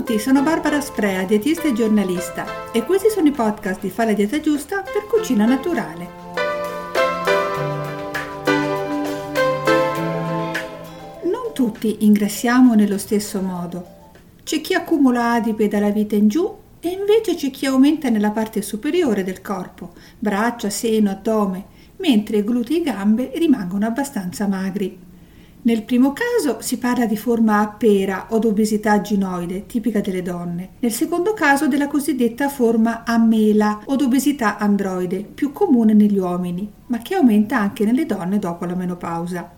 Benvenuti, sono Barbara Sprea, dietista e giornalista e questi sono i podcast di Fa la dieta giusta per cucina naturale. Non tutti ingrassiamo nello stesso modo. C'è chi accumula adipe dalla vita in giù e invece c'è chi aumenta nella parte superiore del corpo, braccia, seno, addome, mentre glutei e gambe rimangono abbastanza magri. Nel primo caso si parla di forma a pera o d'obesità ginoide, tipica delle donne. Nel secondo caso della cosiddetta forma a mela o d'obesità androide, più comune negli uomini, ma che aumenta anche nelle donne dopo la menopausa.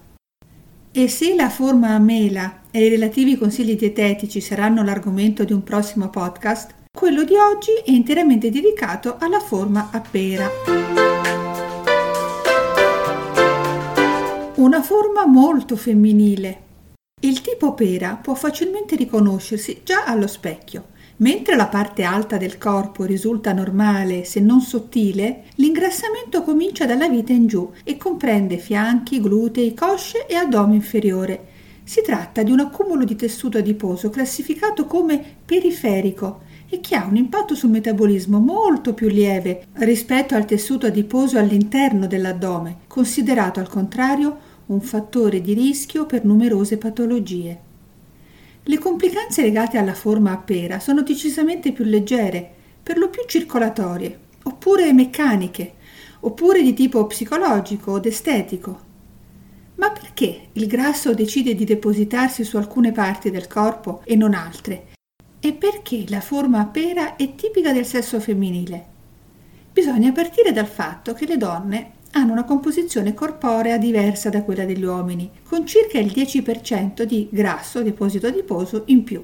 E se la forma a mela e i relativi consigli dietetici saranno l'argomento di un prossimo podcast, quello di oggi è interamente dedicato alla forma a pera. Una forma molto femminile. Il tipo pera può facilmente riconoscersi già allo specchio. Mentre la parte alta del corpo risulta normale, se non sottile, l'ingrassamento comincia dalla vita in giù e comprende fianchi, glutei, cosce e addome inferiore. Si tratta di un accumulo di tessuto adiposo classificato come periferico e che ha un impatto sul metabolismo molto più lieve rispetto al tessuto adiposo all'interno dell'addome, considerato al contrario un fattore di rischio per numerose patologie. Le complicanze legate alla forma a pera sono decisamente più leggere, per lo più circolatorie, oppure meccaniche, oppure di tipo psicologico o estetico. Ma perché il grasso decide di depositarsi su alcune parti del corpo e non altre? E perché la forma a pera è tipica del sesso femminile? Bisogna partire dal fatto che le donne hanno una composizione corporea diversa da quella degli uomini, con circa il 10% di grasso, deposito adiposo, in più.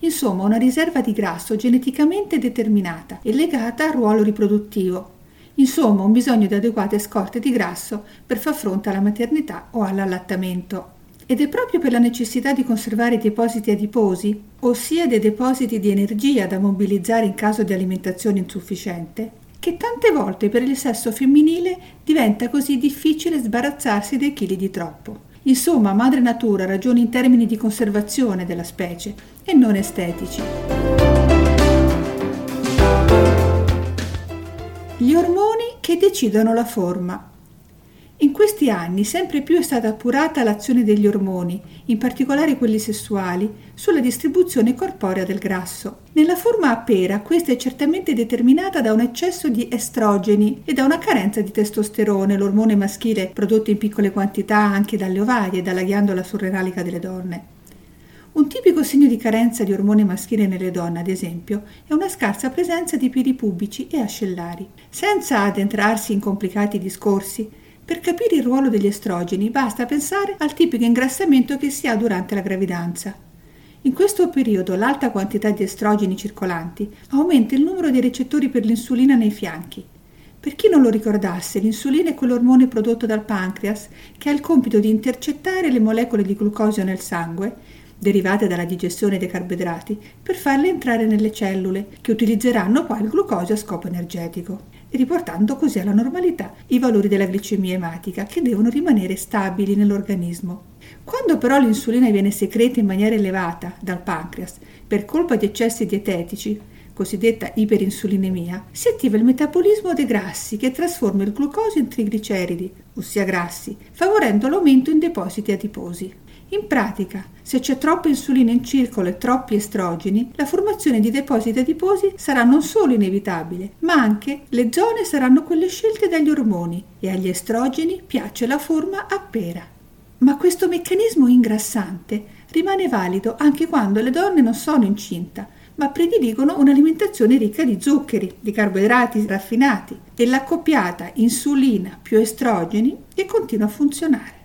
Insomma, una riserva di grasso geneticamente determinata e legata al ruolo riproduttivo. Insomma, un bisogno di adeguate scorte di grasso per far fronte alla maternità o all'allattamento. Ed è proprio per la necessità di conservare i depositi adiposi, ossia dei depositi di energia da mobilizzare in caso di alimentazione insufficiente, che tante volte per il sesso femminile diventa così difficile sbarazzarsi dei chili di troppo. Insomma, madre natura ragiona in termini di conservazione della specie e non estetici. Gli ormoni che decidono la forma. In questi anni sempre più è stata appurata l'azione degli ormoni, in particolare quelli sessuali, sulla distribuzione corporea del grasso. Nella forma a pera questa è certamente determinata da un eccesso di estrogeni e da una carenza di testosterone, l'ormone maschile prodotto in piccole quantità anche dalle ovarie e dalla ghiandola surrenalica delle donne. Un tipico segno di carenza di ormone maschile nelle donne, ad esempio, è una scarsa presenza di peli pubici e ascellari. Senza addentrarsi in complicati discorsi, per capire il ruolo degli estrogeni basta pensare al tipico ingrassamento che si ha durante la gravidanza. In questo periodo l'alta quantità di estrogeni circolanti aumenta il numero dei recettori per l'insulina nei fianchi. Per chi non lo ricordasse, l'insulina è quell'ormone prodotto dal pancreas che ha il compito di intercettare le molecole di glucosio nel sangue, derivate dalla digestione dei carboidrati, per farle entrare nelle cellule, che utilizzeranno poi il glucosio a scopo energetico riportando così alla normalità i valori della glicemia ematica che devono rimanere stabili nell'organismo. Quando però l'insulina viene secreta in maniera elevata dal pancreas per colpa di eccessi dietetici, cosiddetta iperinsulinemia, si attiva il metabolismo dei grassi che trasforma il glucosio in trigliceridi, ossia grassi, favorendo l'aumento in depositi adiposi. In pratica, se c'è troppa insulina in circolo e troppi estrogeni, la formazione di depositi adiposi sarà non solo inevitabile, ma anche le zone saranno quelle scelte dagli ormoni e agli estrogeni piace la forma a pera. Ma questo meccanismo ingrassante rimane valido anche quando le donne non sono incinta, ma prediligono un'alimentazione ricca di zuccheri, di carboidrati raffinati e l'accoppiata insulina più estrogeni che continua a funzionare.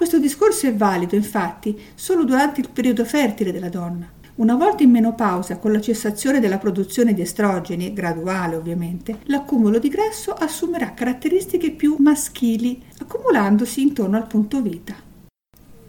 Questo discorso è valido, infatti, solo durante il periodo fertile della donna. Una volta in menopausa, con la cessazione della produzione di estrogeni, graduale ovviamente, l'accumulo di grasso assumerà caratteristiche più maschili, accumulandosi intorno al punto vita.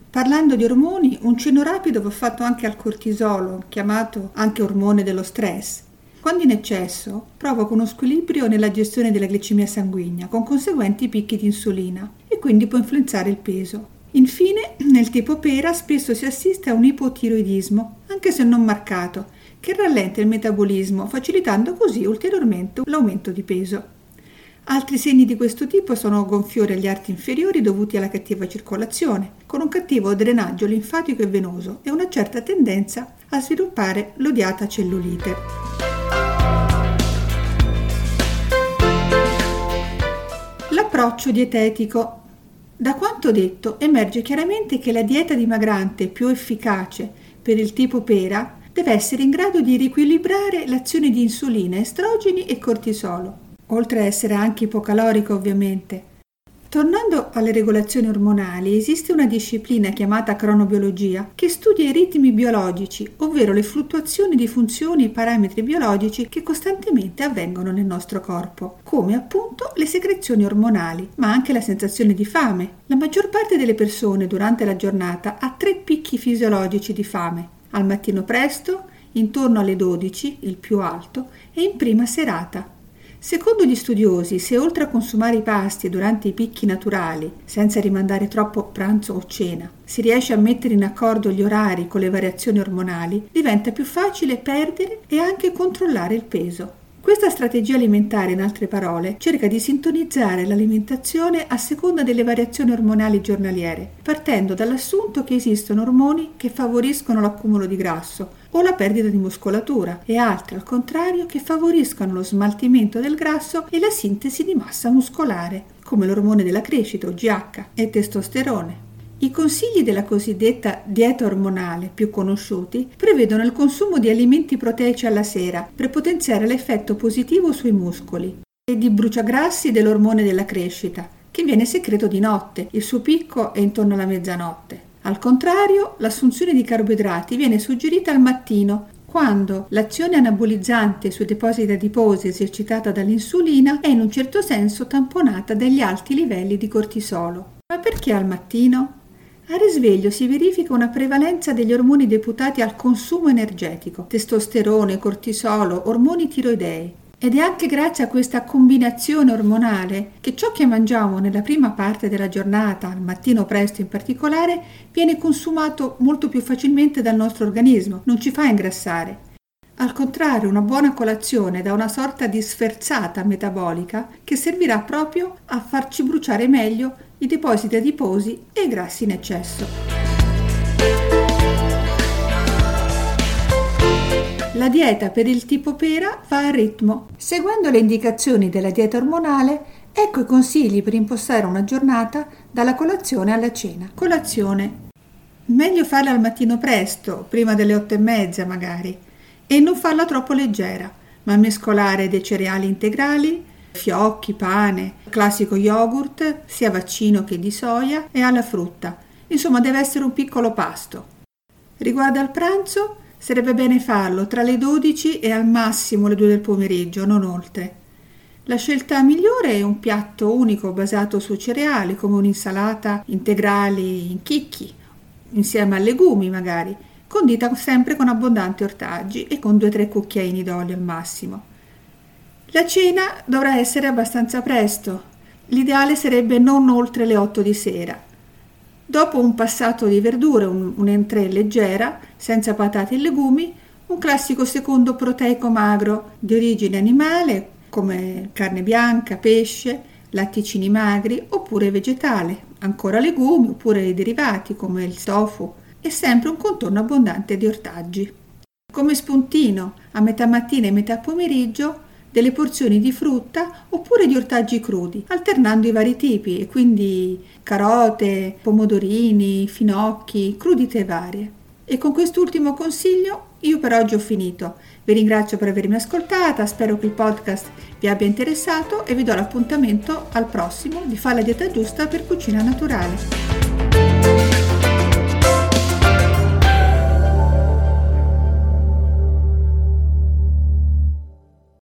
Parlando di ormoni, un cenno rapido va fatto anche al cortisolo, chiamato anche ormone dello stress. Quando in eccesso provoca uno squilibrio nella gestione della glicemia sanguigna, con conseguenti picchi di insulina, e quindi può influenzare il peso. Infine, nel tipo pera spesso si assiste a un ipotiroidismo, anche se non marcato, che rallenta il metabolismo, facilitando così ulteriormente l'aumento di peso. Altri segni di questo tipo sono gonfiori agli arti inferiori dovuti alla cattiva circolazione, con un cattivo drenaggio linfatico e venoso e una certa tendenza a sviluppare l'odiata cellulite. L'approccio dietetico. Da quanto detto emerge chiaramente che la dieta dimagrante più efficace per il tipo pera deve essere in grado di riequilibrare l'azione di insulina, estrogeni e cortisolo oltre a essere anche ipocalorico ovviamente. Tornando alle regolazioni ormonali, esiste una disciplina chiamata cronobiologia che studia i ritmi biologici, ovvero le fluttuazioni di funzioni e parametri biologici che costantemente avvengono nel nostro corpo, come appunto le secrezioni ormonali, ma anche la sensazione di fame. La maggior parte delle persone durante la giornata ha tre picchi fisiologici di fame, al mattino presto, intorno alle 12, il più alto, e in prima serata, Secondo gli studiosi, se oltre a consumare i pasti durante i picchi naturali, senza rimandare troppo pranzo o cena, si riesce a mettere in accordo gli orari con le variazioni ormonali, diventa più facile perdere e anche controllare il peso. Questa strategia alimentare, in altre parole, cerca di sintonizzare l'alimentazione a seconda delle variazioni ormonali giornaliere, partendo dall'assunto che esistono ormoni che favoriscono l'accumulo di grasso, o la perdita di muscolatura e altre al contrario che favoriscono lo smaltimento del grasso e la sintesi di massa muscolare, come l'ormone della crescita o GH e testosterone. I consigli della cosiddetta dieta ormonale più conosciuti prevedono il consumo di alimenti proteici alla sera per potenziare l'effetto positivo sui muscoli e di bruciagrassi dell'ormone della crescita, che viene secreto di notte, il suo picco è intorno alla mezzanotte. Al contrario, l'assunzione di carboidrati viene suggerita al mattino, quando l'azione anabolizzante sui depositi adiposi esercitata dall'insulina è in un certo senso tamponata dagli alti livelli di cortisolo. Ma perché al mattino? Al risveglio si verifica una prevalenza degli ormoni deputati al consumo energetico, testosterone, cortisolo, ormoni tiroidei, ed è anche grazie a questa combinazione ormonale che ciò che mangiamo nella prima parte della giornata, al mattino presto in particolare, viene consumato molto più facilmente dal nostro organismo, non ci fa ingrassare. Al contrario, una buona colazione dà una sorta di sferzata metabolica che servirà proprio a farci bruciare meglio i depositi adiposi e i grassi in eccesso. La dieta per il tipo pera va a ritmo. Seguendo le indicazioni della dieta ormonale, ecco i consigli per impostare una giornata dalla colazione alla cena. Colazione. Meglio farla al mattino presto, prima delle otto e mezza magari, e non farla troppo leggera, ma mescolare dei cereali integrali, fiocchi, pane, classico yogurt, sia vaccino che di soia, e alla frutta. Insomma, deve essere un piccolo pasto. Riguardo al pranzo, Sarebbe bene farlo tra le 12 e al massimo le 2 del pomeriggio, non oltre. La scelta migliore è un piatto unico basato su cereali, come un'insalata integrali in chicchi, insieme a legumi magari, condita sempre con abbondanti ortaggi e con 2-3 cucchiaini d'olio al massimo. La cena dovrà essere abbastanza presto. L'ideale sarebbe non oltre le 8 di sera. Dopo un passato di verdure, un, un'entrée leggera, senza patate e legumi, un classico secondo proteico magro di origine animale, come carne bianca, pesce, latticini magri, oppure vegetale, ancora legumi, oppure derivati come il tofu, e sempre un contorno abbondante di ortaggi. Come spuntino, a metà mattina e metà pomeriggio, delle porzioni di frutta oppure di ortaggi crudi, alternando i vari tipi, e quindi carote, pomodorini, finocchi, crudite varie. E con quest'ultimo consiglio io per oggi ho finito. Vi ringrazio per avermi ascoltata, spero che il podcast vi abbia interessato e vi do l'appuntamento al prossimo di Fa la dieta giusta per cucina naturale.